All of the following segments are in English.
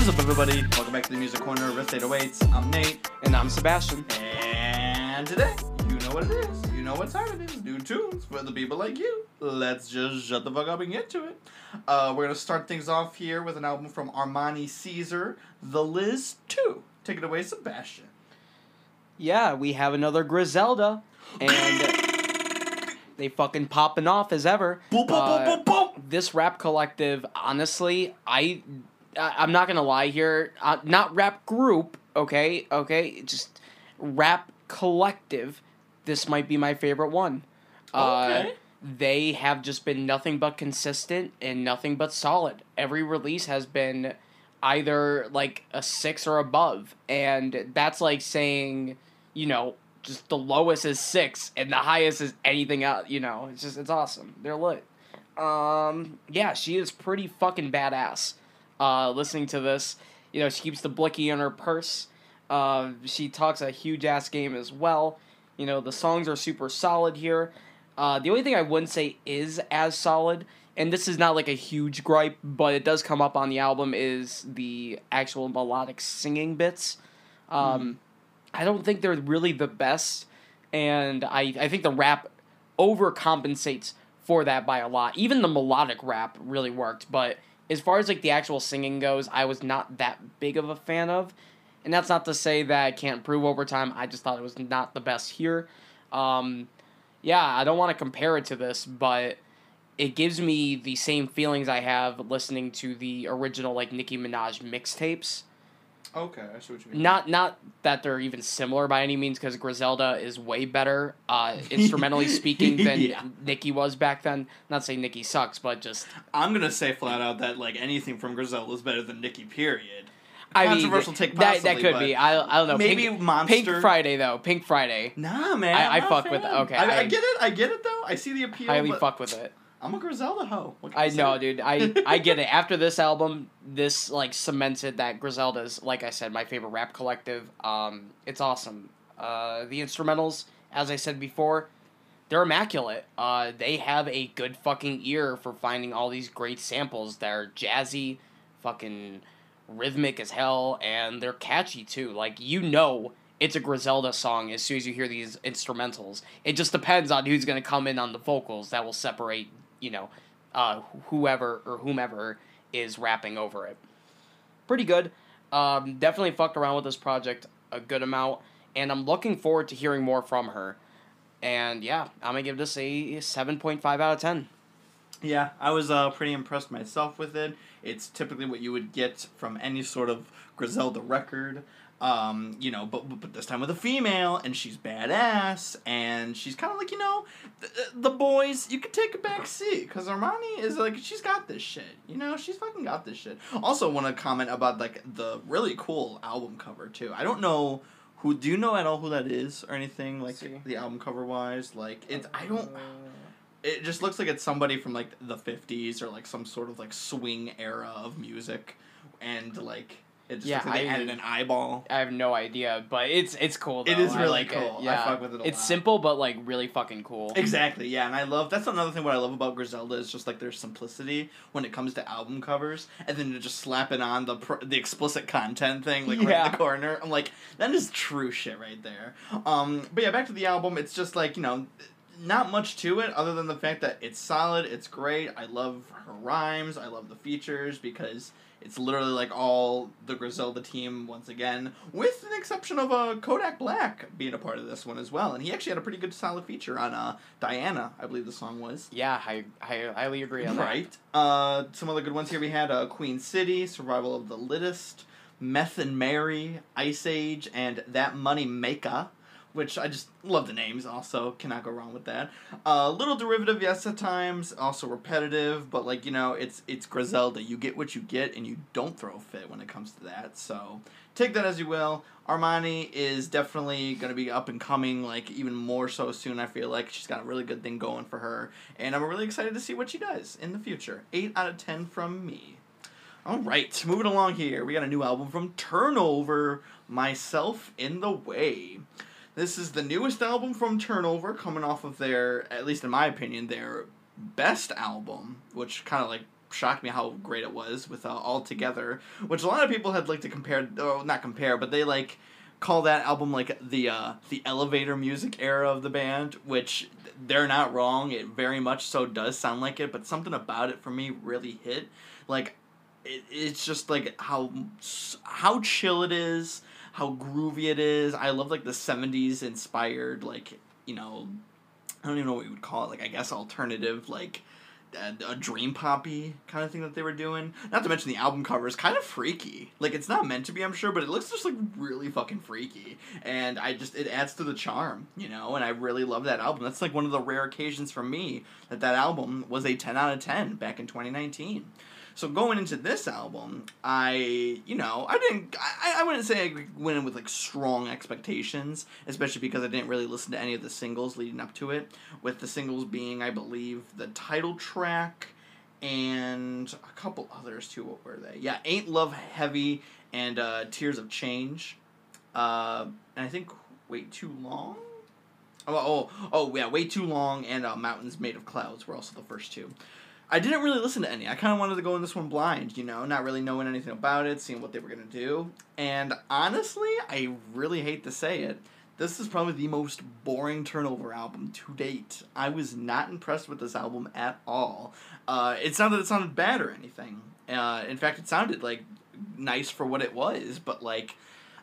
What is up, everybody? Welcome back to the Music Corner Riffs to 808s. I'm Nate, And I'm Sebastian. and today, you know what it is. You know what time it is. New tunes for the people like you. Let's just shut the fuck up and get to it. Uh, we're gonna start things off here with an album from Armani Caesar, The Liz 2. Take it away, Sebastian. Yeah, we have another Griselda. And they fucking popping off as ever. Boop, boop, Uh, boop, boop, boop. This rap collective, honestly, I, I I'm not gonna lie here. Uh, not rap group, okay, okay, just rap collective. This might be my favorite one. Uh, Okay. they have just been nothing but consistent and nothing but solid. Every release has been either like a six or above, and that's like saying, you know, just the lowest is six and the highest is anything else. You know, it's just it's awesome. They're lit. Um, yeah, she is pretty fucking badass. Uh, listening to this, you know, she keeps the blicky in her purse. Uh, she talks a huge ass game as well. You know, the songs are super solid here. Uh, the only thing I wouldn't say is as solid, and this is not like a huge gripe, but it does come up on the album, is the actual melodic singing bits. Um, I don't think they're really the best, and I, I think the rap overcompensates for that by a lot. Even the melodic rap really worked, but as far as like the actual singing goes, I was not that big of a fan of. And that's not to say that I can't improve over time. I just thought it was not the best here. Um, yeah, I don't want to compare it to this, but it gives me the same feelings I have listening to the original like Nicki Minaj mixtapes. Okay, I see what you mean. Not not that they're even similar by any means, because Griselda is way better, uh, instrumentally speaking, than Yeah. Nicki was back then. Not saying Nicki sucks, but just I'm gonna say flat out that like anything from Griselda is better than Nicki. Period. I mean, Controversial take that that possibly, could but be. I I don't know. maybe Pink, Monster. Pink Friday though. Pink Friday. Nah, man. I- I'm I not fuck with fan. it. Okay, I, I, I- get it. I get it though. I see the appeal. Highly but fuck with it. I'm a Griselda hoe. I know, dude. I I get it. After this album, this like cemented that Griselda's, like I said, my favorite rap collective. Um, it's awesome. Uh, the instrumentals, as I said before, they're immaculate. Uh, they have a good fucking ear for finding all these great samples. They're jazzy, fucking rhythmic as hell, and they're catchy too. Like you know. It's a Griselda song as soon as you hear these instrumentals. It just depends on who's going to come in on the vocals that will separate, you know, uh, whoever or whomever is rapping over it. Pretty good. Um, definitely fucked around with this project a good amount, and I'm looking forward to hearing more from her. And yeah, I'm gonna give this a seven point five out of ten. Yeah, I was uh, pretty impressed myself with it. It's typically what you would get from any sort of Griselda record. Um, you know, but but this time with a female, and she's badass, and she's kind of like you know, the, the boys. You could take a back seat because Armani is like she's got this shit. You know, she's fucking got this shit. Also, want to comment about like the really cool album cover too. I don't know who. Do you know at all who that is or anything like See. the album cover wise? Like it's I don't it just looks like it's somebody from like the 50s or like some sort of like swing era of music and like it just Yeah, looks like they I- added an eyeball I have no idea, but it's it's cool. Though. It is I really like cool. I It. Yeah, fuck with it a it's lot. simple but like really fucking cool. exactly yeah and i love that's another thing what i love about griselda is just like their simplicity when it comes to album covers and then to just slap it on the pr- the explicit content thing like right in the corner i'm like that is true shit right there um but yeah back to the album it's just like you know not much to it other than the fact that it's solid it's great i love her rhymes i love the features because it's literally like all the Griselda team once again, with an exception of uh, Kodak Black being a part of this one as well. And he actually had a pretty good solid feature on uh, Diana, I believe the song was. Yeah, I, I highly agree on that. Right. Uh, some other good ones here. We had uh, Queen City, Survival of the Littest, Meth and Mary, Ice Age, and That Money Maker, which I just love the names. Also, cannot go wrong with that. A uh, little derivative, yes, at times. Also repetitive, but like you know, it's it's Griselda. You get what you get, and you don't throw a fit when it comes to that. So take that as you will. Armani is definitely going to be up and coming, like even more so soon. I feel like she's got a really good thing going for her, and I'm really excited to see what she does in the future. Eight out of ten from me. All right, moving along here, we got a new album from Turnover, Myself in the Way. This is the newest album from Turnover, coming off of their, at least in my opinion, their best album, which kind of like shocked me how great it was with uh, All Together, which a lot of people had like to compare, or not compare, but they like call that album like the uh, the elevator music era of the band, which they're not wrong. It very much so does sound like it, but something about it for me really hit. Like, it, it's just like how how chill it is, how groovy it is. I love like the '70s inspired like you know, I don't even know what you would call it. Like I guess alternative like a, a dream poppy kind of thing that they were doing. Not to mention the album cover is kind of freaky. Like it's not meant to be, I'm sure, but it looks just like really fucking freaky. And I just it adds to the charm, you know. And I really love that album. That's like one of the rare occasions for me that that album was a ten out of ten back in 2019. So going into this album, I you know I didn't I, I wouldn't say I went in with like strong expectations, especially because I didn't really listen to any of the singles leading up to it. With the singles being, I believe, the title track and a couple others too. What were they? Yeah, Ain't Love Heavy and uh, Tears of Change, uh, and I think Wait Too Long. Oh, oh, oh, yeah, Way Too Long and uh, Mountains Made of Clouds were also the first two. I didn't really listen to any. I kind of wanted to go in this one blind, you know, not really knowing anything about it, seeing what they were going to do. And honestly, I really hate to say it, this is probably the most boring turnover album to date. I was not impressed with this album at all. Uh, it sounded it sounded bad or anything. Uh, in fact, it sounded like nice for what it was, but like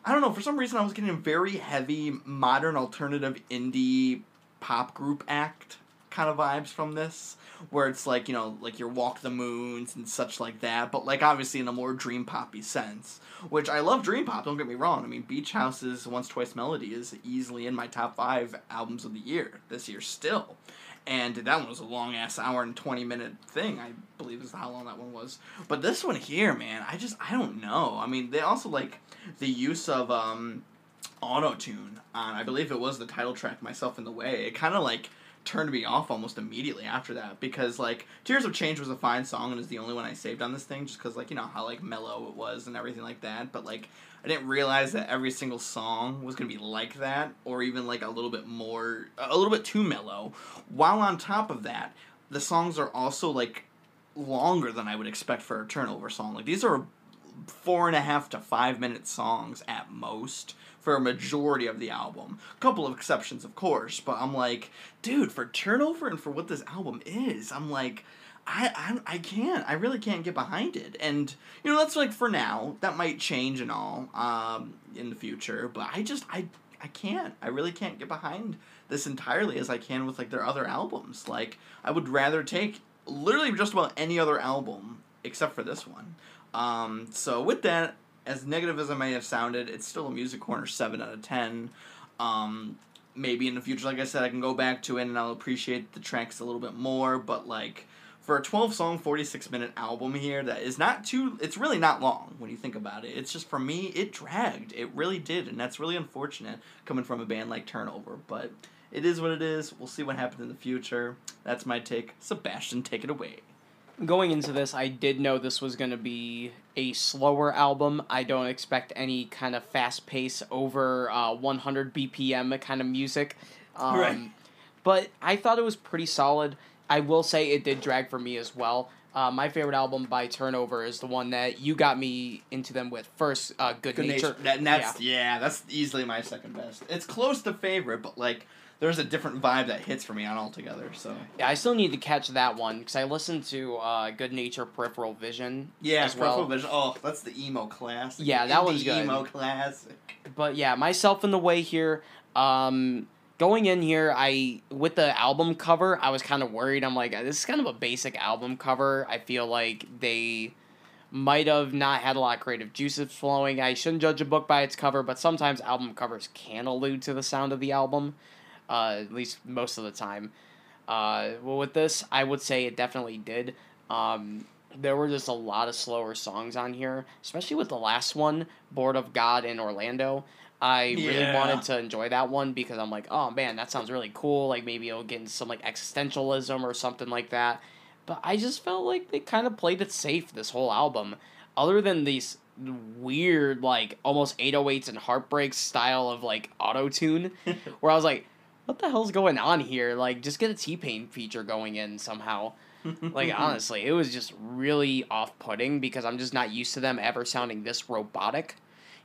I don't know. For some reason, I was getting a very heavy modern alternative indie pop group act kind of vibes from this where it's like you know like your walk the moons and such like that but like obviously in a more dream poppy sense which i love dream pop don't get me wrong. I mean beach house's once twice melody is easily in my top five albums of the year this year still. And that one was a long ass hour and 20 minute thing i believe is how long that one was. But this one here man i just i don't know. I mean they also like the use of um auto tune on i believe it was the title track myself in the way. It kind of like turned me off almost immediately after that because like Tears of Change was a fine song and is the only one I saved on this thing just because like you know how like mellow it was and everything like that but like I didn't realize that every single song was gonna be like that or even like a little bit more a little bit too mellow. While on top of that the songs are also like longer than I would expect for a turnover song. Like these are four and a half to five minute songs at most for a majority of the album. A couple of exceptions, of course, but I'm like, dude, for turnover and for what this album is, I'm like, I, I, I can't. I really can't get behind it. And, you know, that's like for now. That might change and all um, in the future. But I just, I, I can't. I really can't get behind this entirely as I can with like their other albums. Like, I would rather take literally just about any other album except for this one. Um, so with that, as negative as I may have sounded, it's still a music corner seven out of ten. Um, maybe in the future, like I said, I can go back to it and I'll appreciate the tracks a little bit more. But like for a twelve song, forty six minute album here, that is not too. It's really not long when you think about it. It's just for me, it dragged. It really did, and that's really unfortunate coming from a band like Turnover. But it is what it is. We'll see what happens in the future. That's my take. Sebastian, take it away going into this, I did know this was going to be a slower album. I don't expect any kind of fast pace over uh, 100 BPM kind of music. Um, right. But I thought it was pretty solid. I will say it did drag for me as well. Uh, my favorite album by Turnover is the one that you got me into them with first. Uh, Good, Good Nature. Nature. That, that's yeah. yeah, that's easily my second best. It's close to favorite, but like there's a different vibe that hits for me on altogether. So yeah, I still need to catch that one because I listened to uh, Good Nature Peripheral Vision. Yeah, Peripheral well. Vision. Oh, that's the emo classic. Yeah, that one's good. Emo classic. But yeah, myself in the way here. Um, going in here, I with the album cover, I was kind of worried. I'm like, this is kind of a basic album cover. I feel like they might have not had a lot of creative juices flowing. I shouldn't judge a book by its cover, but sometimes album covers can allude to the sound of the album uh, at least most of the time. Uh, well, with this, I would say it definitely did. Um, there were just a lot of slower songs on here, especially with the last one, Board of God in Orlando. I yeah. really wanted to enjoy that one because I'm like, oh man, that sounds really cool. Like maybe it'll get into some like existentialism or something like that. But I just felt like they kind of played it safe this whole album. Other than these weird, like almost 808s and heartbreaks style of like auto tune, where I was like, what the hell's going on here? Like, just get a T Pain feature going in somehow. Like honestly, it was just really off-putting because I'm just not used to them ever sounding this robotic.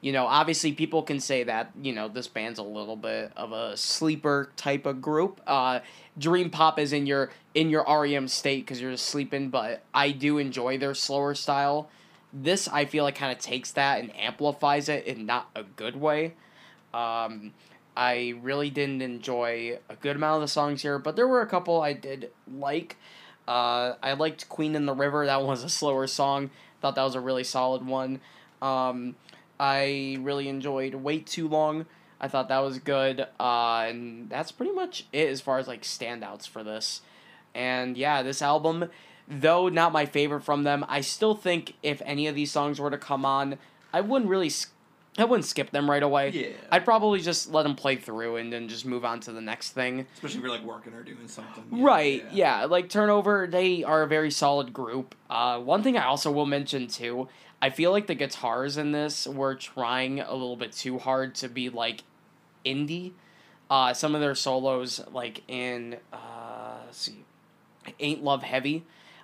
You know, obviously people can say that, you know, this band's a little bit of a sleeper type of group. Uh Dream Pop is in your in your REM state cuz you're just sleeping, but I do enjoy their slower style. This I feel like kind of takes that and amplifies it in not a good way. Um I really didn't enjoy a good amount of the songs here, but there were a couple I did like. Uh, I liked Queen in the River. That was a slower song. Thought that was a really solid one. Um, I really enjoyed Wait Too Long. I thought that was good. Uh, and that's pretty much it as far as like standouts for this. And yeah, this album, though not my favorite from them, I still think if any of these songs were to come on, I wouldn't really I wouldn't skip them right away. Yeah. I'd probably just let them play through and then just move on to the next thing. Especially if you're like working or doing something. Right, yeah. Like Turnover, they are a very solid group. Uh, one thing I also will mention too, I feel like the guitars in this were trying a little bit too hard to be like indie. Uh, some of their solos, like in, uh, see, Ain't Love Heavy,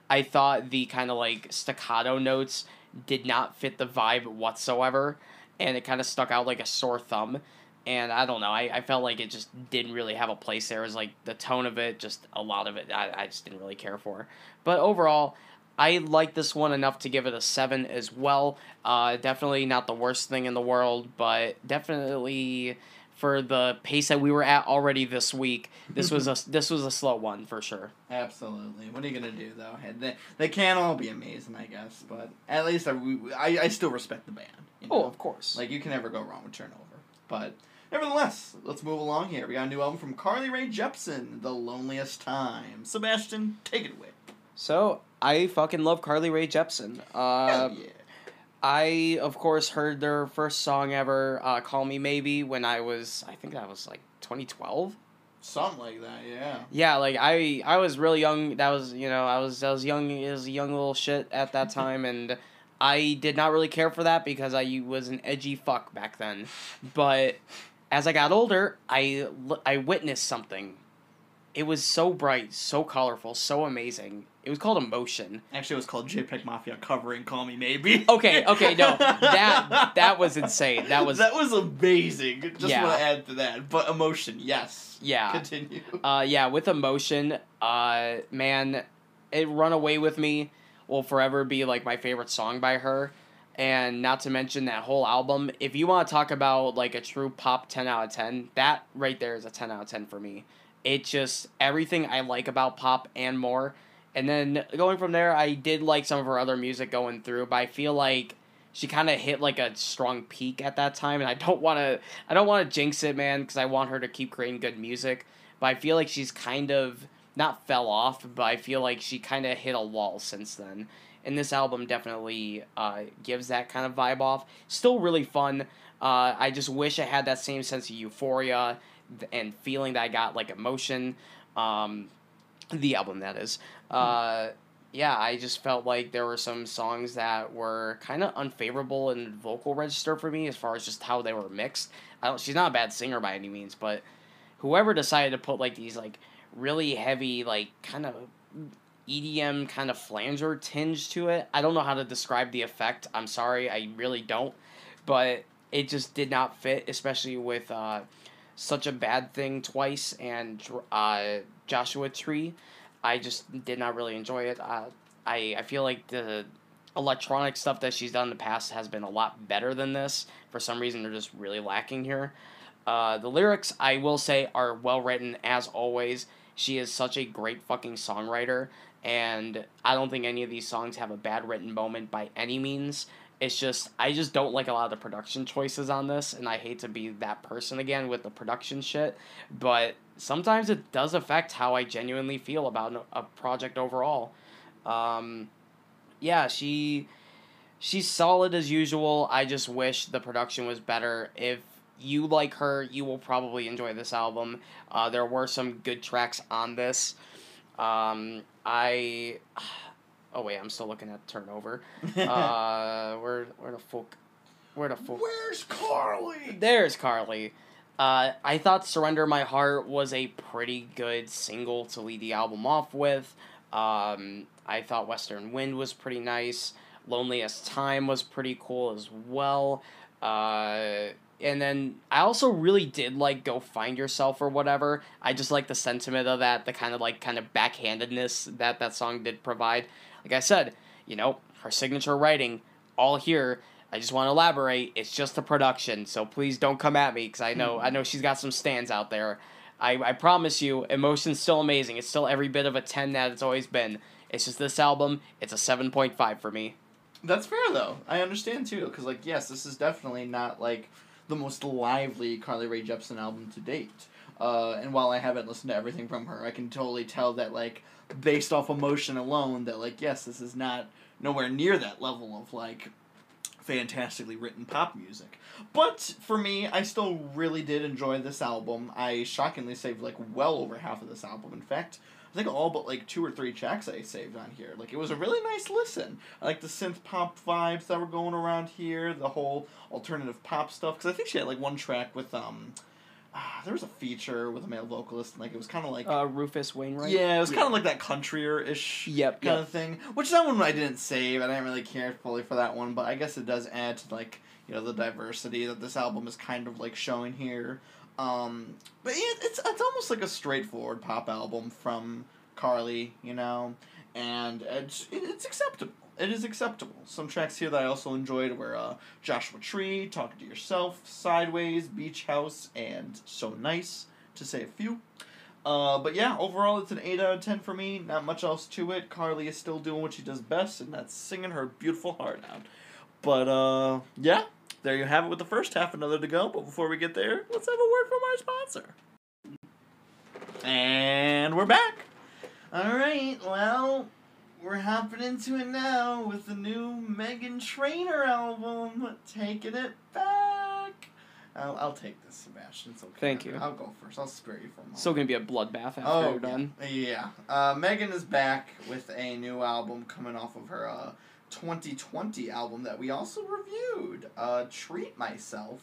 I thought the kind of like staccato notes did not fit the vibe whatsoever and it kind of stuck out like a sore thumb. And I don't know, I, I felt like it just didn't really have a place there. It was like the tone of it, just a lot of it, I, I just didn't really care for. But overall, I like this one enough to give it a 7 as well. Uh, definitely not the worst thing in the world, but definitely for the pace that we were at already this week, this was a this was a slow one for sure. Absolutely. What are you gonna do though? They, they can't all be amazing, I guess, but at least I, I, I still respect the band. You know? Oh, of course. Like you can never go wrong with Turnover. But nevertheless, let's move along here. We got a new album from Carly Rae Jepsen, The Loneliest Time. Sebastian, take it away. So I fucking love Carly Rae Jepsen. Uh, yeah. I of course heard their first song ever, uh, "Call Me Maybe," when I was I think that was like twenty twelve. Something like that, yeah. Yeah, like I I was really young. That was you know I was I was young as a young little shit at that time, and I did not really care for that because I was an edgy fuck back then. But as I got older, I I witnessed something it was so bright, so colorful, so amazing. It was called Emotion. Actually, it was called JPEG Mafia covering "Call Me Maybe." Okay, okay, no, that that was insane. That was that was amazing. Just yeah. want to add to that, but Emotion, yes. Yeah. Continue. Uh, yeah, with Emotion, uh, man, it "Run Away with Me" will forever be like my favorite song by her. And not to mention that whole album. If you want to talk about like a true pop ten out of ten, that right there is a ten out of ten for me it just everything I like about pop and more. And then going from there, I did like some of her other music going through, but I feel like she kind of hit like a strong peak at that time, and I don't want to I don't want to jinx it, man, because I want her to keep creating good music. But I feel like she's kind of not fell off, but I feel like she kind of hit a wall since then. And this album definitely uh, gives that kind of vibe off. Still really fun. Uh, I just wish I had that same sense of euphoria and feeling that I got like emotion. Um, the album that is. Uh, yeah, I just felt like there were some songs that were kind of unfavorable in vocal register for me as far as just how they were mixed. I don't, she's not a bad singer by any means, but whoever decided to put like these like really heavy like kind of EDM kind of flanger tinge to it. I don't know how to describe the effect. I'm sorry, I really don't. But it just did not fit, especially with uh, such a bad thing twice and uh, Joshua Tree. I just did not really enjoy it. Uh, I I feel like the electronic stuff that she's done in the past has been a lot better than this. For some reason, they're just really lacking here. Uh, the lyrics, I will say, are well written as always. She is such a great fucking songwriter, and I don't think any of these songs have a bad written moment by any means. It's just I just don't like a lot of the production choices on this, and I hate to be that person again with the production shit. But sometimes it does affect how I genuinely feel about a project overall. Um, yeah, she she's solid as usual. I just wish the production was better. If you like her, you will probably enjoy this album. Uh, there were some good tracks on this. Um, I Oh wait, I'm still looking at turnover. uh, where where the fuck, where the fuck? Where's Carly? There's Carly. Uh, I thought "Surrender My Heart" was a pretty good single to lead the album off with. Um, I thought Western Wind was pretty nice. Loneliest Time was pretty cool as well. Uh, and then I also really did like Go Find Yourself or whatever. I just like the sentiment of that, the kind of like kind of backhandedness that that song did provide. Like I said, you know, her signature writing, all here. I just want to elaborate. It's just the production, so please don't come at me because I know I know she's got some stands out there. I, I promise you, emotion's still amazing. It's still every bit of a ten that it's always been. It's just this album. It's a seven point five for me. That's fair though. I understand too, because like yes, this is definitely not like the most lively Carly Rae Jepsen album to date. Uh, and while I haven't listened to everything from her, I can totally tell that like based off emotion alone, that like yes, this is not nowhere near that level of like fantastically written pop music. But for me, I still really did enjoy this album. I shockingly saved like well over half of this album. In fact, I think all but like two or three tracks I saved on here. Like it was a really nice listen. I like the synth pop vibes that were going around here, the whole alternative pop stuff. Because I think she had like one track with um, ah, there was a feature with a male vocalist, and like it was kind of like Uh, Rufus Wainwright. yeah, it was kind of like that countryer ish Yep. kind Yep. of thing. Which that one I didn't save. I didn't really care fully for that one, but I guess it does add to like you know the diversity that this album is kind of like showing here. Um, but yeah, it's it's almost like a straightforward pop album from Carly, you know, and it's it's acceptable. It is acceptable. Some tracks here that I also enjoyed were uh, Joshua Tree, Talking to Yourself, Sideways, Beach House, and So Nice, to say a few. Uh, but yeah, overall it's an 8 out of 10 for me. Not much else to it. Carly is still doing what she does best, and that's singing her beautiful heart out. But uh, yeah, there you have it with the first half, another to go. But before we get there, let's have a word from our sponsor. And we're back. All right, well, we're hopping into it now with the new Meghan Trainor album, Taking It Back. I'll, I'll take this, Sebastian. It's okay. Thank you. I'll go first. I'll spare you for a moment. Still gonna be a bloodbath after Oh, you're done. Yeah. Uh, Meghan is back with a new album coming off of her uh, 2020 album that we also reviewed, uh, Treat Myself,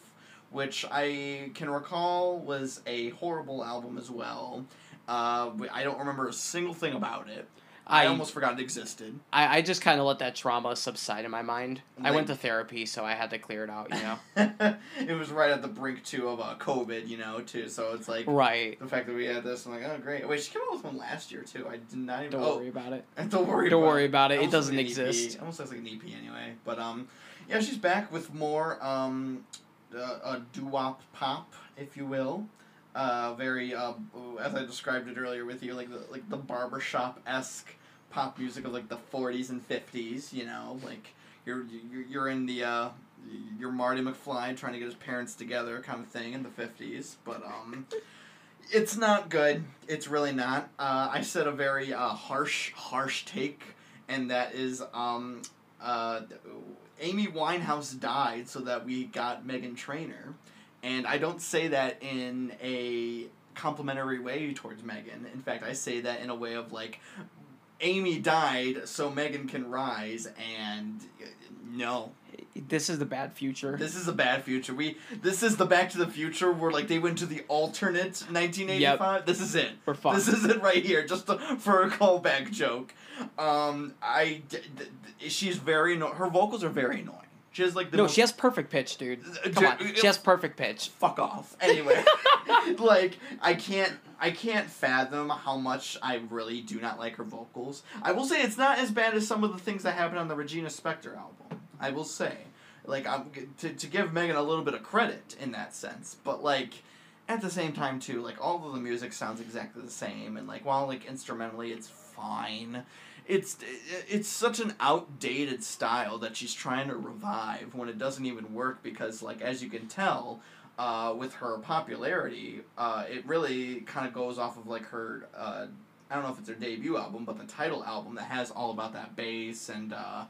which I can recall was a horrible album as well. Uh, I don't remember a single thing about it. I, I almost forgot it existed. I, I just kind of let that trauma subside in my mind. I went to therapy, so I had to clear it out. You know. it was right at the brink too of uh, COVID, you know, too. So it's like right. the fact that we had this, I'm like, oh great. Wait, she came out with one last year too. I did not even. Don't oh, worry about it. Don't worry. Don't about worry about it. It doesn't like exist. Almost looks like an EP anyway. But um, yeah, she's back with more um, uh, a doo wop pop, if you will. Uh, very uh, as I described it earlier with you, like the like the barbershop esque pop music of like the forties and fifties. You know, like you're you're in the uh, you're Marty McFly trying to get his parents together kind of thing in the fifties. But um. It's not good. It's really not. Uh, I said a very uh, harsh, harsh take, and that is um, uh, Amy Winehouse died so that we got Meghan Trainor, and I don't say that in a complimentary way towards Meghan. In fact, I say that in a way of like, Amy died so Meghan can rise, and uh, no, This is the bad future. this is a bad future. We this is the Back to the Future where like they went to the alternate 1985. This is it. We're fine. This is it right here, just to, for a callback joke. Um, I d- d- d- she's very anno- her vocals are very annoying. She has like the no, most- she has perfect pitch, dude. Uh, Come on, she has perfect pitch. fuck off. Anyway, like I can't I can't fathom how much I really do not like her vocals. I will say it's not as bad as some of the things that happened on the Regina Spektor album. I will say, like I'm to to give Meghan a little bit of credit in that sense, but like. At the same time, too, like all of the music sounds exactly the same, and like while like instrumentally it's fine, it's it's such an outdated style that she's trying to revive when it doesn't even work because like as you can tell uh, with her popularity uh, it really kind of goes off of like her uh, I don't know if it's her debut album but the title album that has all about that bass and uh,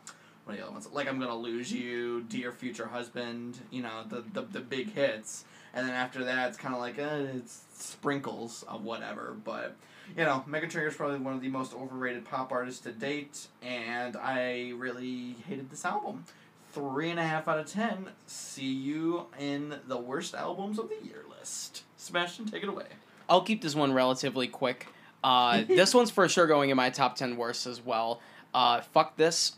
what are the other ones? Like I'm gonna lose you dear future husband you know the the, the big hits. And then after that it's kind of like uh, it's sprinkles of whatever but you know, Meghan Trainor is probably one of the most overrated pop artists to date, and I really hated this album. Three and a half out of ten. See you in the worst albums of the year list. Sebastian, take it away. I'll keep this one relatively quick. Uh, this one's for sure going in my top ten worst as well. Uh, fuck this.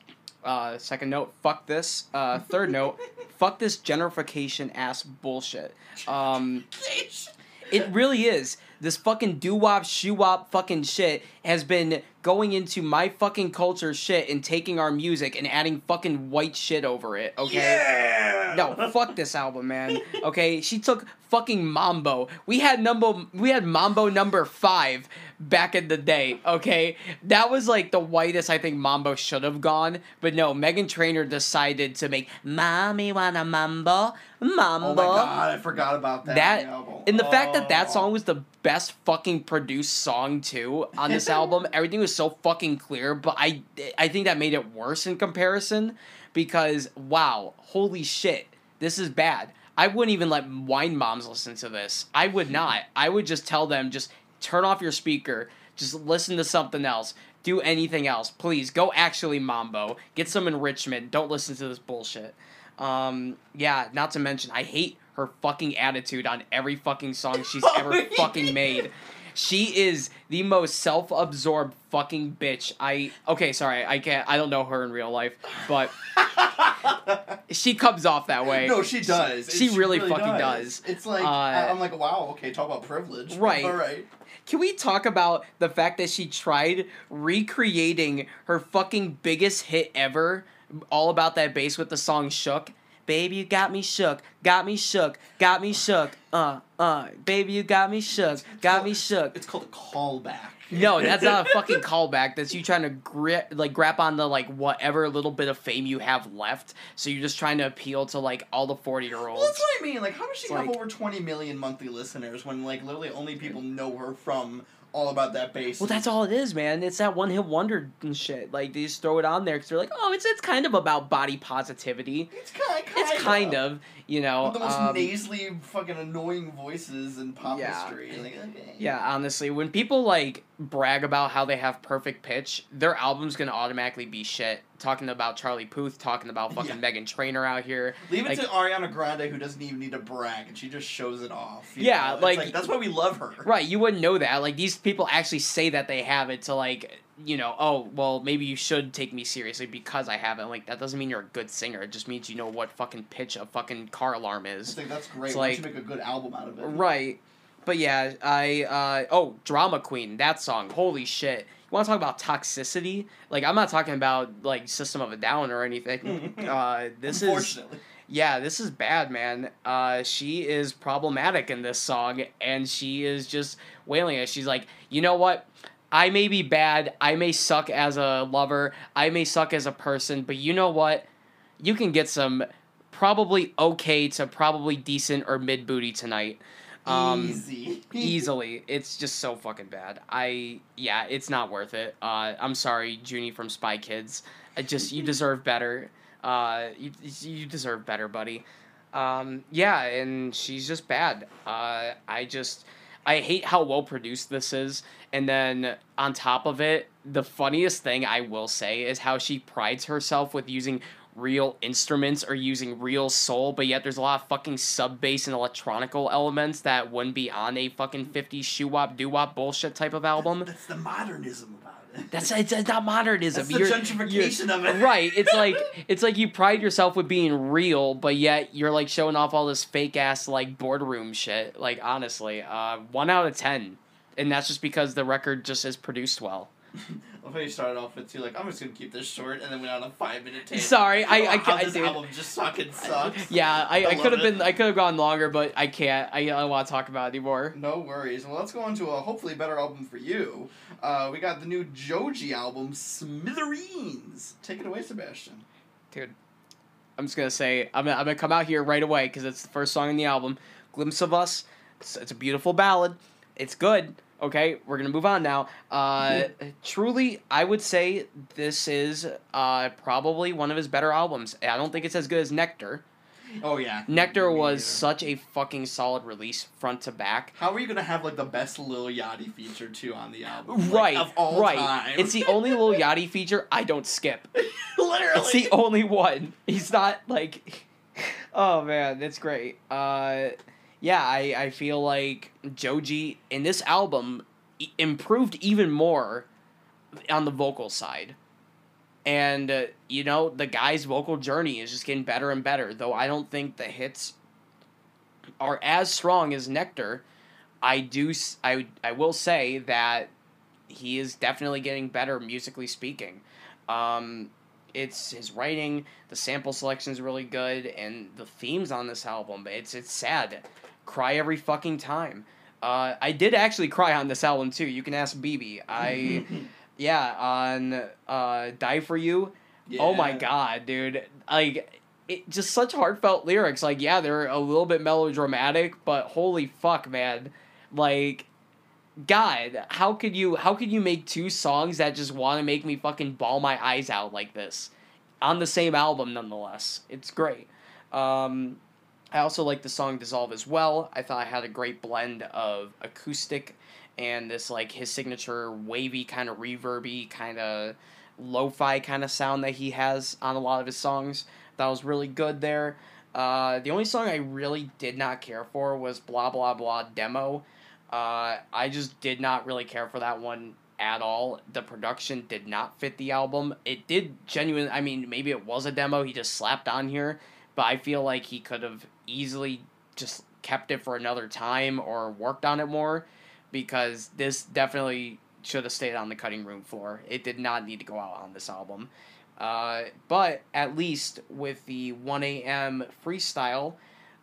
Uh, second note, fuck this. Uh, third note, fuck this gentrification ass bullshit. Um, it really is. This fucking doo wop, shoo wop fucking shit has been going into my fucking culture shit and taking our music and adding fucking white shit over it, okay? Yeah. No, fuck this album, man. Okay, she took fucking Mambo. We had number we had Mambo number 5 back in the day, okay? That was like the whitest I think Mambo should have gone, but no, Meghan Trainor decided to make Mommy Wanna Mambo, Mambo. Oh my god, I forgot about that. That album. and the fact that that Oh. song was the best fucking produced song too on this album, everything was so fucking clear. But I I think that made it worse in comparison because wow, holy shit, this is bad. I wouldn't even let wine moms listen to this. I would not. I would just tell them just turn off your speaker, just listen to something else. Do anything else, please. Go actually mambo. Get some enrichment. Don't listen to this bullshit. Um, yeah, not to mention, I hate her fucking attitude on every fucking song she's ever fucking made. She is the most self-absorbed fucking bitch. I okay, sorry, I can't. I don't know her in real life, but she comes off that way. No, she does. She really fucking does. It's like Uh, I'm like, wow, okay, talk about privilege. Right. All right. Can we talk about the fact that she tried recreating her fucking biggest hit ever, all about that bass with the song Shook? Baby, you got me shook, got me shook, got me shook, uh, uh. Baby, you got me shook, got me shook. It's called a callback. No, that's not a fucking callback. That's you trying to grip, like grab on the like whatever little bit of fame you have left. So you're just trying to appeal to like all the forty year Well, olds. that's what I mean. Like, how does she It's have like- over 20 million monthly listeners when, like, literally only people know her from All About That Bass? Well, that's all it is, man. It's that one hit wonder and shit. Like they just throw it on there because they're like, oh, it's it's kind of about body positivity. It's kind, kind It's kind of, you know. With the most um, nasally, fucking annoying voices in pop Yeah. history. Like, okay. yeah, honestly, when people like brag about how they have perfect pitch, their album's gonna automatically be shit. Talking about Charlie Puth, talking about fucking Yeah. Meghan Trainor out here. Leave it to Ariana Grande, who doesn't even need to brag, and she just shows it off. Yeah? It's like- that's why we love her. Right, you wouldn't know that. Like these people actually say that they have it to like, you know, oh, well, maybe you should take me seriously because I have it. Like that doesn't mean you're a good singer. It just means you know what fucking pitch a fucking car alarm is. think that's great. It's Why like- you make a good album out of it? Right. But yeah, I uh oh, Drama Queen, that song. Holy shit. You want to talk about toxicity? Like I'm not talking about like System of a Down or anything. uh this is yeah, this is bad, man. Uh she is problematic in this song and she is just wailing it. She's like, "You know what? I may be bad. I may suck as a lover. I may suck as a person, but you know what? You can get some probably okay to probably decent or mid booty tonight." Um, Easy. easily. It's just so fucking bad. I yeah, it's not worth it. Uh, I'm sorry, Junie from Spy Kids. I just you deserve better. Uh, you you deserve better, buddy. Um, yeah, and she's just bad. Uh, I just I hate how well produced this is. And then on top of it, the funniest thing I will say is how she prides herself with using real instruments or using real soul, but yet there's a lot of fucking sub bass and electronical elements that wouldn't be on a fucking 50s shoo wop doo wop bullshit type of album. That's the modernism about it. That's it's, it's not modernism. That's the You're- gentrification of it. right. It's like it's like you pride yourself with being real, but yet you're like showing off all this fake ass like boardroom shit. Like honestly, uh, one out of ten, and that's just because the record just is produced well. I thought you started off with two, like, I'm just gonna keep this short, and then went on a five minute take. Sorry, I- I- how I- this dude. album just fucking sucks. Yeah, I, I I, could have been I could have gone longer, but I can't. I, I don't want to talk about it anymore. No worries. Well, let's go on to a hopefully better album for you. Uh, we got the new Joji album, Smithereens. Take it away, Sebastian. Dude, I'm just gonna say I'm gonna, I'm gonna come out here right away because it's the first song in the album. Glimpse of Us. It's, it's a beautiful ballad. It's good. Okay, we're gonna move on now. Uh, truly, I would say this is uh, probably one of his better albums. I don't think it's as good as Nectar. Oh yeah. Nectar Me was neither. such a fucking solid release, front to back. How are you gonna have like the best Lil Yachty feature too on the album? Like, Right, of all right. time. It's the only Lil Yachty feature I don't skip. literally. It's the only one. He's not like. Oh man, that's great. Uh, yeah, I I feel like Joji in this album improved even more on the vocal side. And uh, you know, the guy's vocal journey is just getting better and better. Though I don't think the hits are as strong as Nectar. I do I I will say that he is definitely getting better musically speaking. Um, it's his writing, the sample selection is really good, and the themes on this album. It's it's sad, cry every fucking time. Uh, I did actually cry on this album too. You can ask BB. I yeah on uh, die for you. Yeah. Oh my god, dude! Like it just such heartfelt lyrics. Like yeah, they're a little bit melodramatic, but holy fuck, man! Like God, how could you how could you make two songs that just want to make me fucking ball my eyes out like this on the same album nonetheless. It's great. Um I also like the song Dissolve as well. I thought I had a great blend of acoustic and this like his signature wavy kind of reverby kind of lo-fi kind of sound that he has on a lot of his songs. That was really good there. Uh, the only song I really did not care for was Blah Blah Blah Demo. Uh, I just did not really care for that one at all. The production did not fit the album. It did genuine. I mean, maybe it was a demo he just slapped on here, but I feel like he could have easily just kept it for another time or worked on it more because this definitely should have stayed on the cutting room floor. It did not need to go out on this album. Uh, but at least with the 1 a.m. freestyle,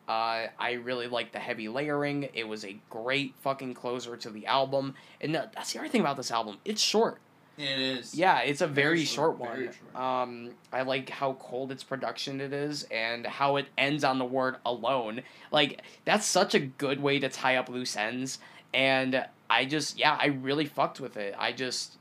uh, I really liked the heavy layering. It was a great fucking closer to the album. And that's the other thing about this album. It's short. It is. Yeah, it's a very, Very short, short, one. very short. Um, I like how cold its production it is and how it ends on the word alone. Like that's such a good way to tie up loose ends. And I just yeah, I really fucked with it. I just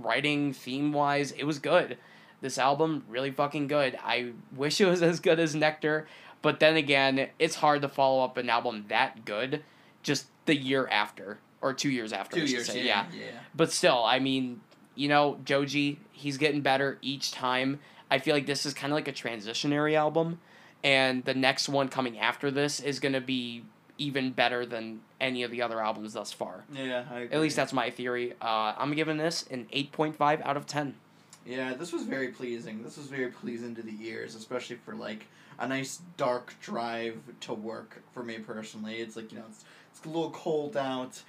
writing theme wise, it was good. This album really fucking good. I wish it was as good as Nectar, but then again, it's hard to follow up an album that good just the year after or two years after. Two years. yeah. yeah. Yeah. But still, I mean, you know, Joji, he's getting better each time. I feel like this is kind of like a transitionary album, and the next one coming after this is going to be even better than any of the other albums thus far. Yeah. I At least that's my theory. Uh, I'm giving this an 8.5 out of 10. Yeah, this was very pleasing. This was very pleasing to the ears, especially for like a nice dark drive to work for me personally. It's like, you know, it's, it's a little cold out,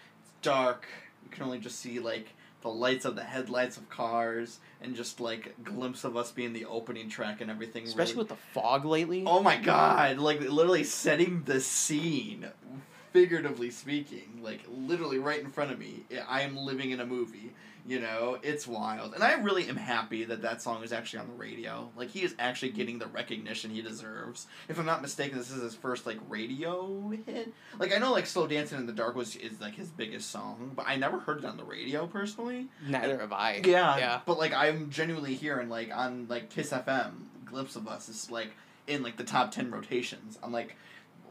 dark. You can only just see like the lights of the headlights of cars and just like a glimpse of us being the opening track and everything. Especially really- with the fog lately. Oh my god, like literally setting the scene, figuratively speaking, like literally right in front of me. I am living in a movie, you know? It's wild. And I really am happy that that song is actually on the radio. Like he is actually mm-hmm. getting the recognition he deserves. If I'm not mistaken, this is his first like radio hit. Like I know like Slow Dancing in the Dark was is like his biggest song, but I never heard it on the radio personally. Neither have I. Yeah, Yeah. But like I'm genuinely hearing like on like Kiss FM, glimpse of us is like in like the top ten rotations. I'm like,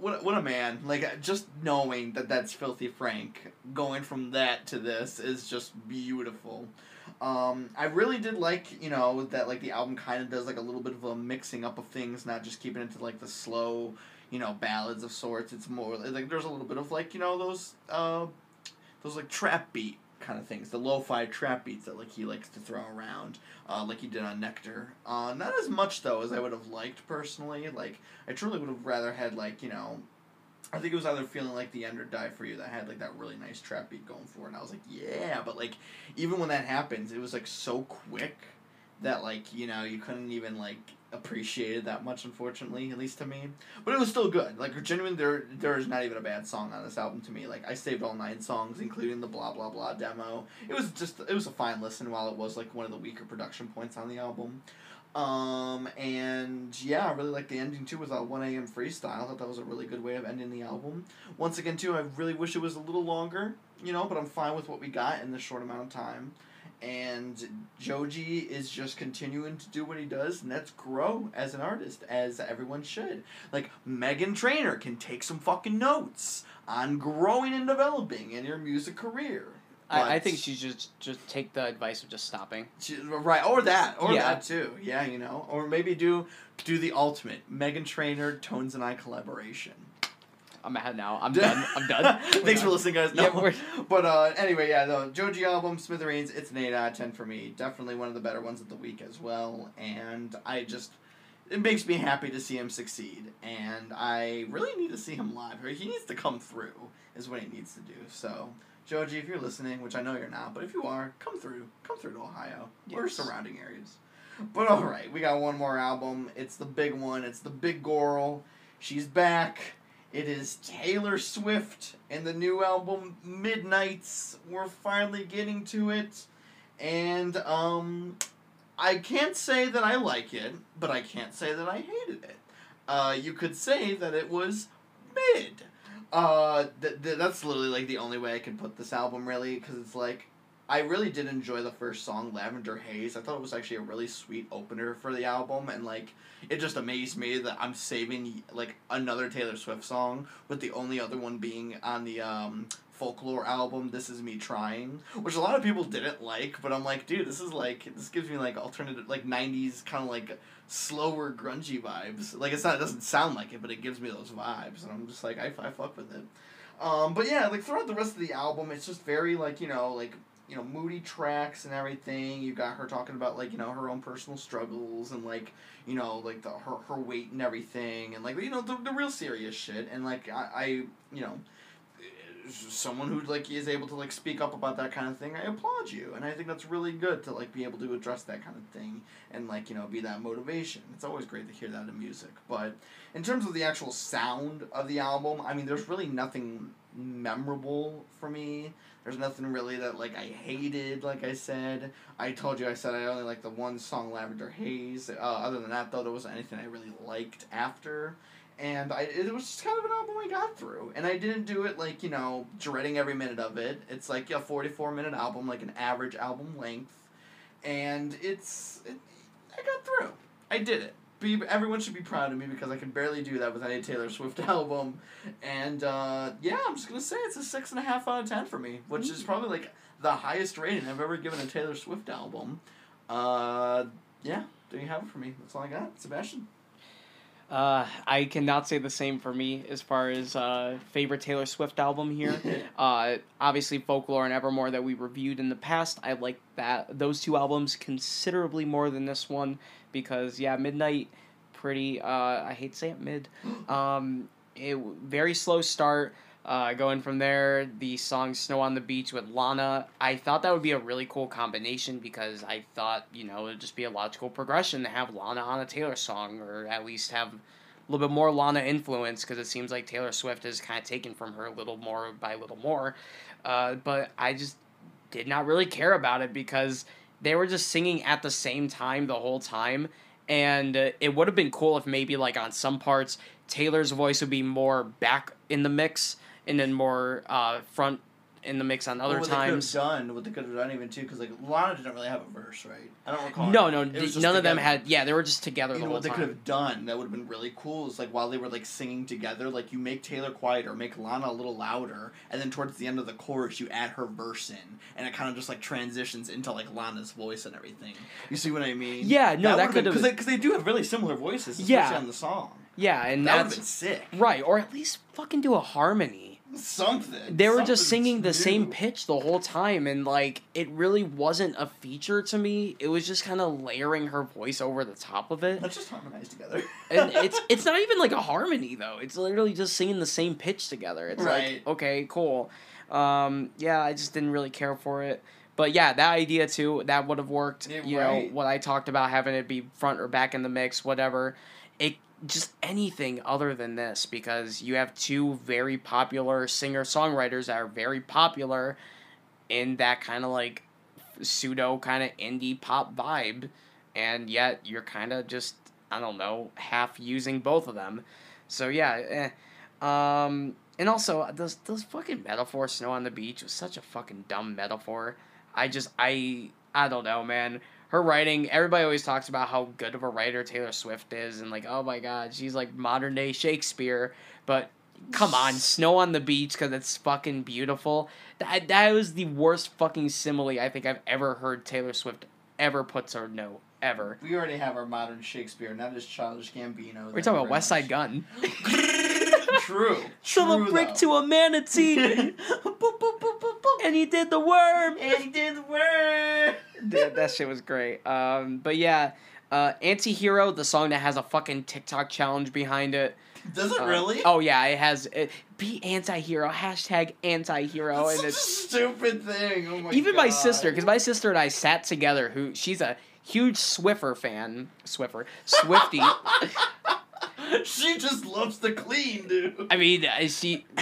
what what a man! Like just knowing that that's Filthy Frank going from that to this is just beautiful. Um, I really did like you know that like the album kind of does like a little bit of a mixing up of things, not just keeping it to like the slow, you know, ballads of sorts. It's more like there's a little bit of like you know those uh, those like trap beat kind of things, the lo-fi trap beats that like he likes to throw around, uh, like he did on Nectar. Uh, not as much though as I would have liked personally. Like I truly would have rather had like you know, I think it was either feeling like the end or die for you that had like that really nice trap beat going for it, and I was like yeah, but like even when that happens, it was like so quick that like you know you couldn't even like appreciate it that much unfortunately at least to me. But it was still good. Like genuinely, there there is not even a bad song on this album to me. Like i saved all nine songs including the blah blah blah demo. It was just it was a fine listen while it was like one of the weaker production points on the album. Um and yeah i really like the ending too with that 1am freestyle. I thought that was a really good way of ending the album. Once again too i really wish it was a little longer you know but i'm fine with what we got in this short amount of time and Joji is just continuing to do what he does, and that's grow as an artist, as everyone should. Like Meghan Trainor can take some fucking notes on growing and developing in your music career. I, I think she should just take the advice of just stopping. she- right, or that, or Yeah. that too. Yeah, you know, or maybe do do the ultimate Meghan Trainor Tones and I collaboration. I'm ahead now. I'm done. I'm done. Thanks for listening, guys. No. Yeah, but uh, anyway, yeah, the Joji album, Smithereens, it's an 8 out of 10 for me. Definitely one of the better ones of the week as well. And I just, it makes me happy to see him succeed. And I really need to see him live. He needs to come through, is what he needs to do. So, Joji, if you're listening, which I know you're not, but if you are, come through. Come through to Ohio or surrounding areas. But alright, we got one more album. It's the big one, it's the big girl. She's back. It is Taylor Swift and the new album Midnights. We're finally getting to it. And um I can't say that I like it, but I can't say that I hated it. Uh you could say that it was mid. Uh th- th- that's literally like the only way I can put this album really cuz it's like I really did enjoy the first song, Lavender Haze. I thought it was actually a really sweet opener for the album, and like it just amazed me that I'm saving like another Taylor Swift song, with the only other one being on the um, folklore album. This is me trying, which a lot of people didn't like, but I'm like, dude, this is like this gives me like alternative like '90s kind of like slower grungy vibes. Like it's not it doesn't sound like it, but it gives me those vibes, and I'm just like I, I fuck with it. Um, but yeah, like throughout the rest of the album, it's just very like you know like you know moody tracks and everything. You got her talking about like you know her own personal struggles and like you know like the her, her weight and everything and like you know the, the real serious shit. And like I, I you know someone who like is able to like speak up about that kind of thing i applaud you. And i think that's really good to like be able to address that kind of thing and like you know be that motivation. It's always great to hear that in music. But in terms of the actual sound of the album i mean there's really nothing memorable for me there's nothing really that like I hated. Like I said, I told you I said I only like the one song Lavender Haze. Uh, other than that, though, there wasn't anything I really liked after. And I it was just kind of an album I got through, and I didn't do it like you know dreading every minute of it. It's like a forty four minute album, like an average album length, and it's it, I got through. I did it. Be, everyone should be proud of me because I can barely do that with any Taylor Swift album. And uh, yeah, I'm just gonna say it's a six and a half out of ten for me, which is probably like the highest rating I've ever given a Taylor Swift album. Uh, yeah, there you have it for me. That's all I got. Sebastian. Uh, I cannot say the same for me as far as uh, favorite Taylor Swift album here. uh, obviously, Folklore and Evermore that we reviewed in the past. I like that those two albums considerably more than this one because yeah, Midnight, pretty. Uh, I hate to say it, mid. Um, it very slow start. Uh, going from there, the song "Snow on the Beach" with Lana. I thought that would be a really cool combination because I thought you know it'd just be a logical progression to have Lana on a Taylor song, or at least have a little bit more Lana influence because it seems like Taylor Swift is kind of taken from her a little more by little more. Uh, but I just did not really care about it because they were just singing at the same time the whole time. And uh, it would have been cool if maybe, like, on some parts, Taylor's voice would be more back in the mix and then more uh, front in the mix on other what times. They could have done what they could have done even too, because like Lana didn't really have a verse, right? I don't recall. No, no, It was just none of them had. Yeah, they were just together You the know whole what they could have done that would have been really cool is like while they were like singing together, like you make Taylor quieter, make Lana a little louder, and then towards the end of the chorus you add her verse in, and it kind of just like transitions into like Lana's voice and everything. You see what I mean? Yeah, no, that could have- because they, 'cause they do have really similar voices, especially Yeah. on the song. Yeah, and That would have that's been sick. right, or at least fucking do a harmony. Something. They were just singing the new. same pitch the whole time, and like it really wasn't a feature to me. It was just kind of layering her voice over the top of it, Let's just harmonize together. and it's it's not even like a harmony though. It's literally just singing the same pitch together. It's Right. like okay, cool. Um, yeah, I just didn't really care for it. But yeah, that idea too, that would have worked. Yeah, you right. know, what I talked about having it be front or back in the mix, whatever. Just anything other than this because you have two very popular singer songwriters that are very popular in that kind of like pseudo kind of indie pop vibe, and yet you're kind of just I don't know half using both of them. So yeah, eh. um, and also those those fucking metaphor snow on the beach was such a fucking dumb metaphor. I just I I don't know, man. Her writing, everybody always talks about how good of a writer Taylor Swift is, and like, oh my god, she's like modern day Shakespeare. But come on, snow on the beach because it's fucking beautiful. That that was the worst fucking simile I think I've ever heard Taylor Swift ever put to her note ever. We already have our modern Shakespeare, not just childish Gambino. We're talking about Westside Gunn. True. From True, a brick though. to a manatee, boop, boop, boop, and he did the worm. And he did the word. Dude, that shit was great. Um, but yeah, uh, Anti-Hero, the song that has a fucking TikTok challenge behind it. Does it Uh, really? Oh yeah, it has. It, be anti-hero. Hashtag anti-hero, That's and such a it's stupid thing. Oh my even God. my sister, because my sister and I sat together. Who she's a huge Swiffer fan. Swiffer, Swifty. she just loves to clean, dude. I mean, uh, she.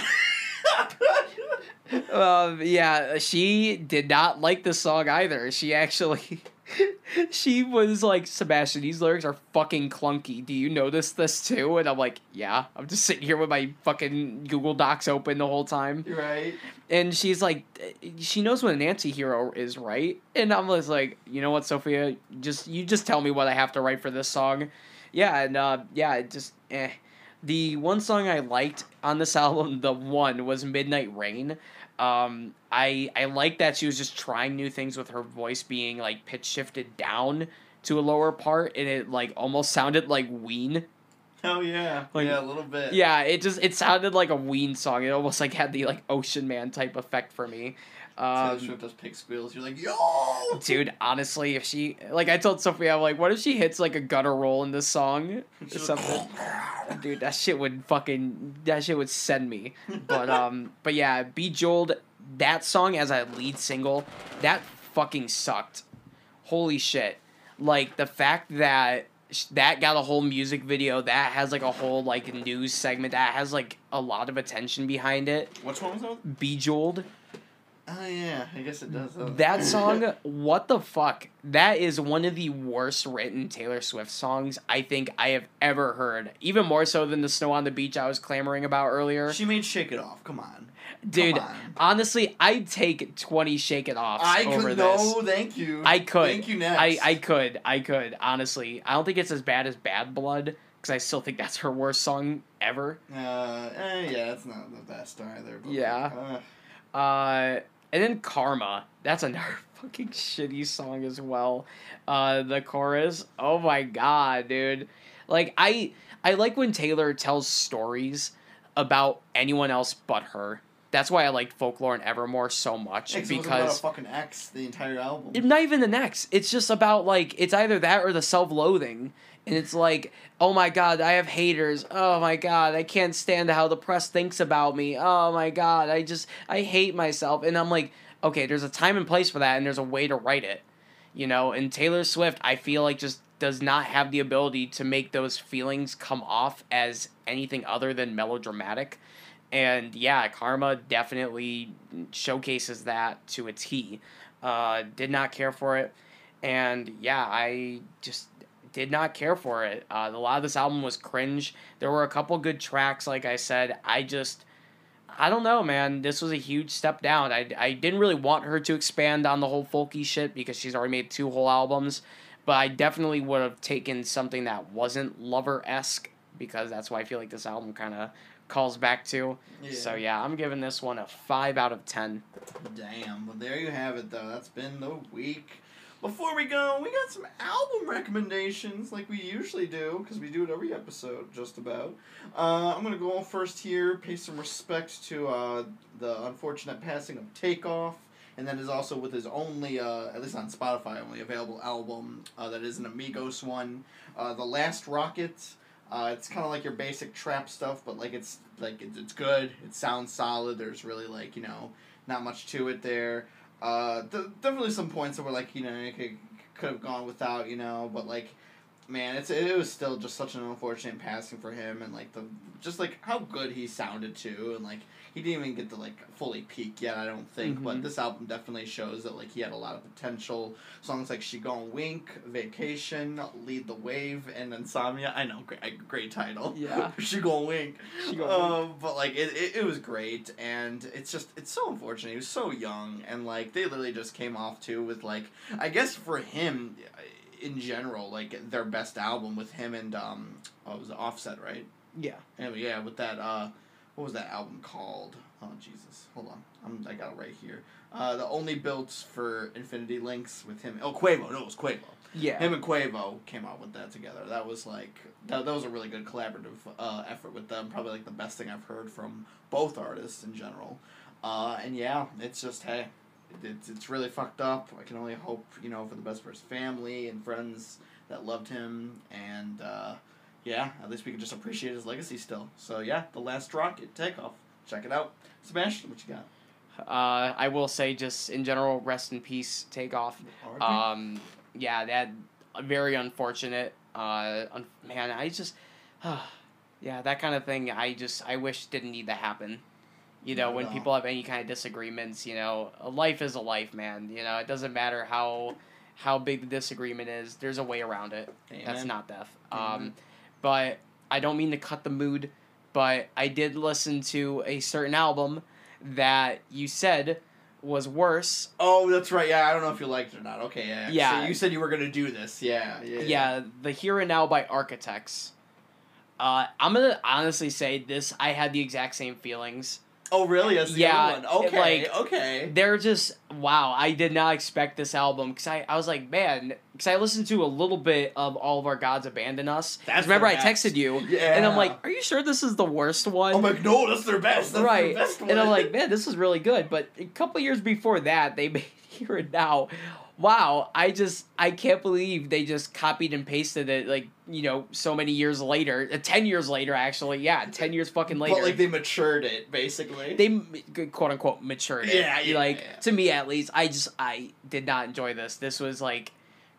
Um, yeah, she did not like the song either. She actually, she was like, Sebastian, these lyrics are fucking clunky. Do you notice this too? And I'm like, yeah. I'm just sitting here with my fucking Google Docs open the whole time. right? And she's like, she knows what an anti-hero is, right? And I'm just like, you know what, Sophia? Just you just tell me what I have to write for this song. Yeah, and uh, yeah, it just eh. The one song I liked on this album, the one was Midnight Rain. Um, I I like that she was just trying new things with her voice being like pitch shifted down to a lower part, and it like almost sounded like Ween. Oh yeah, Like- yeah, a little bit. Yeah, it just it sounded like a Ween song. It almost like had the like Ocean Man type effect for me. Taylor Um, Swift does pig squeals. You're like, yo. dude, honestly, if she like I told Sophia, I'm like, what if she hits like a gutter roll in this song or something? Dude, that shit would fucking that shit would send me. But um, but yeah, Bejeweled, that song as a lead single, that fucking sucked. Holy shit! Like the fact that that got a whole music video that has like a whole like news segment that has like a lot of attention behind it. Which one was that? Bejeweled. Oh yeah, I guess it does. uh, That song, what the fuck? That is one of the worst written Taylor Swift songs I think I have ever heard. Even more so than the Snow on the Beach I was clamoring about earlier. She made "Shake It Off." Come on. Dude, Come on. honestly, I'd take 20 Shake It Offs I over could. this. No, thank you. I could. Thank you. Next. I, I could. I could. Honestly. I don't think it's as bad as Bad Blood, because I still think that's her worst song ever. Uh, eh, yeah, it's not the best either. But Yeah. Like, uh, Uh, and then Karma. That's another fucking shitty song as well. Uh, the chorus. Oh my god, dude. Like I I like when Taylor tells stories about anyone else but her. That's why I like Folklore and Evermore so much X was about because a fucking X the entire album. not even the next. It's just about like it's either that or the self-loathing. And it's like, oh my god, I have haters. Oh my god, I can't stand how the press thinks about me. Oh my god, I just I hate myself. And I'm like, okay, there's a time and place for that and there's a way to write it. You know, and Taylor Swift, I feel like just does not have the ability to make those feelings come off as anything other than melodramatic. And yeah, Karma definitely showcases that to a T. Uh, did not care for it. And yeah, I just did not care for it. Uh, a lot of this album was cringe. There were a couple good tracks, like I said. I just, I don't know, man. This was a huge step down. I, I didn't really want her to expand on the whole folky shit because she's already made two whole albums. But I definitely would have taken something that wasn't lover esque because that's why I feel like this album kind of calls back to. Yeah. So yeah, I'm giving this one a five out of ten. Damn. Well, there you have it, though. That's been the week. Before we go, we got some album recommendations, like we usually do, because we do it every episode, just about. Uh, I'm gonna go first here, pay some respect to uh, the unfortunate passing of Takeoff, and that is also with his only, uh, at least on Spotify, only available album. Uh, that is an Amigos one, uh, The Last Rocket. Uh, it's kind of like your basic trap stuff, but like it's like it's good. It sounds solid. There's really like you know not much to it there. Uh, th- definitely some points that were like you know could could have gone without you know, but like man, it's it was still just such an unfortunate passing for him and like the just like how good he sounded too and like he didn't even get to like fully peak yet I don't think, but Mhm. this album definitely shows that like he had a lot of potential. Songs like She Gon' Wink, Vacation, Lead the Wave, and Insomnia. I know, great, great title. Yeah. she Gon' Wink. She Gon' Um, but like it, it, it was great, and it's just it's so unfortunate. He was so young, and like they literally just came off too with like I guess for him, in general, like their best album with him and um, oh, it was Offset, right? Yeah. Anyway, yeah, with that uh, what was that album called? Oh Jesus, hold on. I'm, I got it right here. Uh, the only built for Infinity Links with him. Oh, Quavo. No, it was Quavo. Yeah. Him and Quavo came out with that together. That was like that, that was a really good collaborative uh, effort with them. Probably like the best thing I've heard from both artists in general. Uh, and yeah, it's just hey, it's it's really fucked up. I can only hope you know for the best for his family and friends that loved him, and uh, yeah, at least we can just appreciate his legacy still. So yeah, the last rocket takeoff. Check it out, Sebastian. What you got? Uh, I will say, just in general, rest in peace. Takeoff. Um, yeah, that very unfortunate. Uh, un- man, I just, yeah, that kind of thing. I just, I wish didn't need to happen. You know, Not when people have any kind of disagreements, you know, a life is a life, man. You know, it doesn't matter how how big the disagreement is. There's a way around it. That's not death. Amen. Um, but I don't mean to cut the mood, but I did listen to a certain album that you said was worse Oh, that's right. Yeah, I don't know if you liked it or not. Okay, yeah. Yeah. So you said you were gonna do this. Yeah, yeah. yeah, the Here and Now by Architects. Uh, I'm gonna honestly say this. I had the exact same feelings. Oh, really? That's the Yeah, other one. Okay, like, okay. They're just wow. I did not expect this album because I, I was like man because I listened to a little bit of All of Our Gods Abandon Us. That's remember I texted you Yeah. and I'm like, are you sure this is the worst one? I'm like, no, that's their best. That's right. Their best one. And I'm like, man, this is really good. But a couple years before that, they made Here and Now. Wow, I just I can't believe they just copied and pasted it like you know so many years later, uh, ten years later actually, yeah, ten years fucking later. But like they matured it basically. they quote unquote matured it. Yeah, yeah, like yeah. to me at least, I just I did not enjoy this. This was like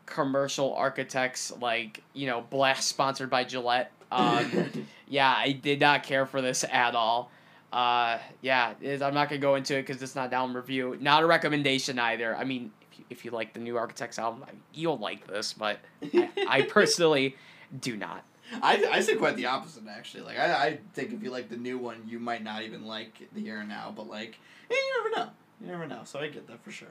commercial architects, like you know, blast sponsored by Gillette. Um, yeah, I did not care for this at all. Uh, yeah, I'm not gonna go into it because it's not down review. Not a recommendation either. I mean, if you, like the new Architects album, you'll like this, but I, I personally do not. I, I say quite the opposite actually. Like I, I think if you like the new one, you might not even like the here and now. But like, you never know. You never know. So I get that for sure.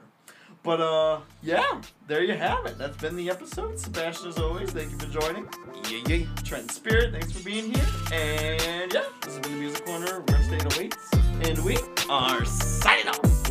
But uh, yeah, there you have it. That's been the episode. Sebastian, as always, thank you for joining. Yeah, yeah. Trent Spirit, thanks for being here. And yeah, this has been the Music Corner, where state awaits, and we are signing off.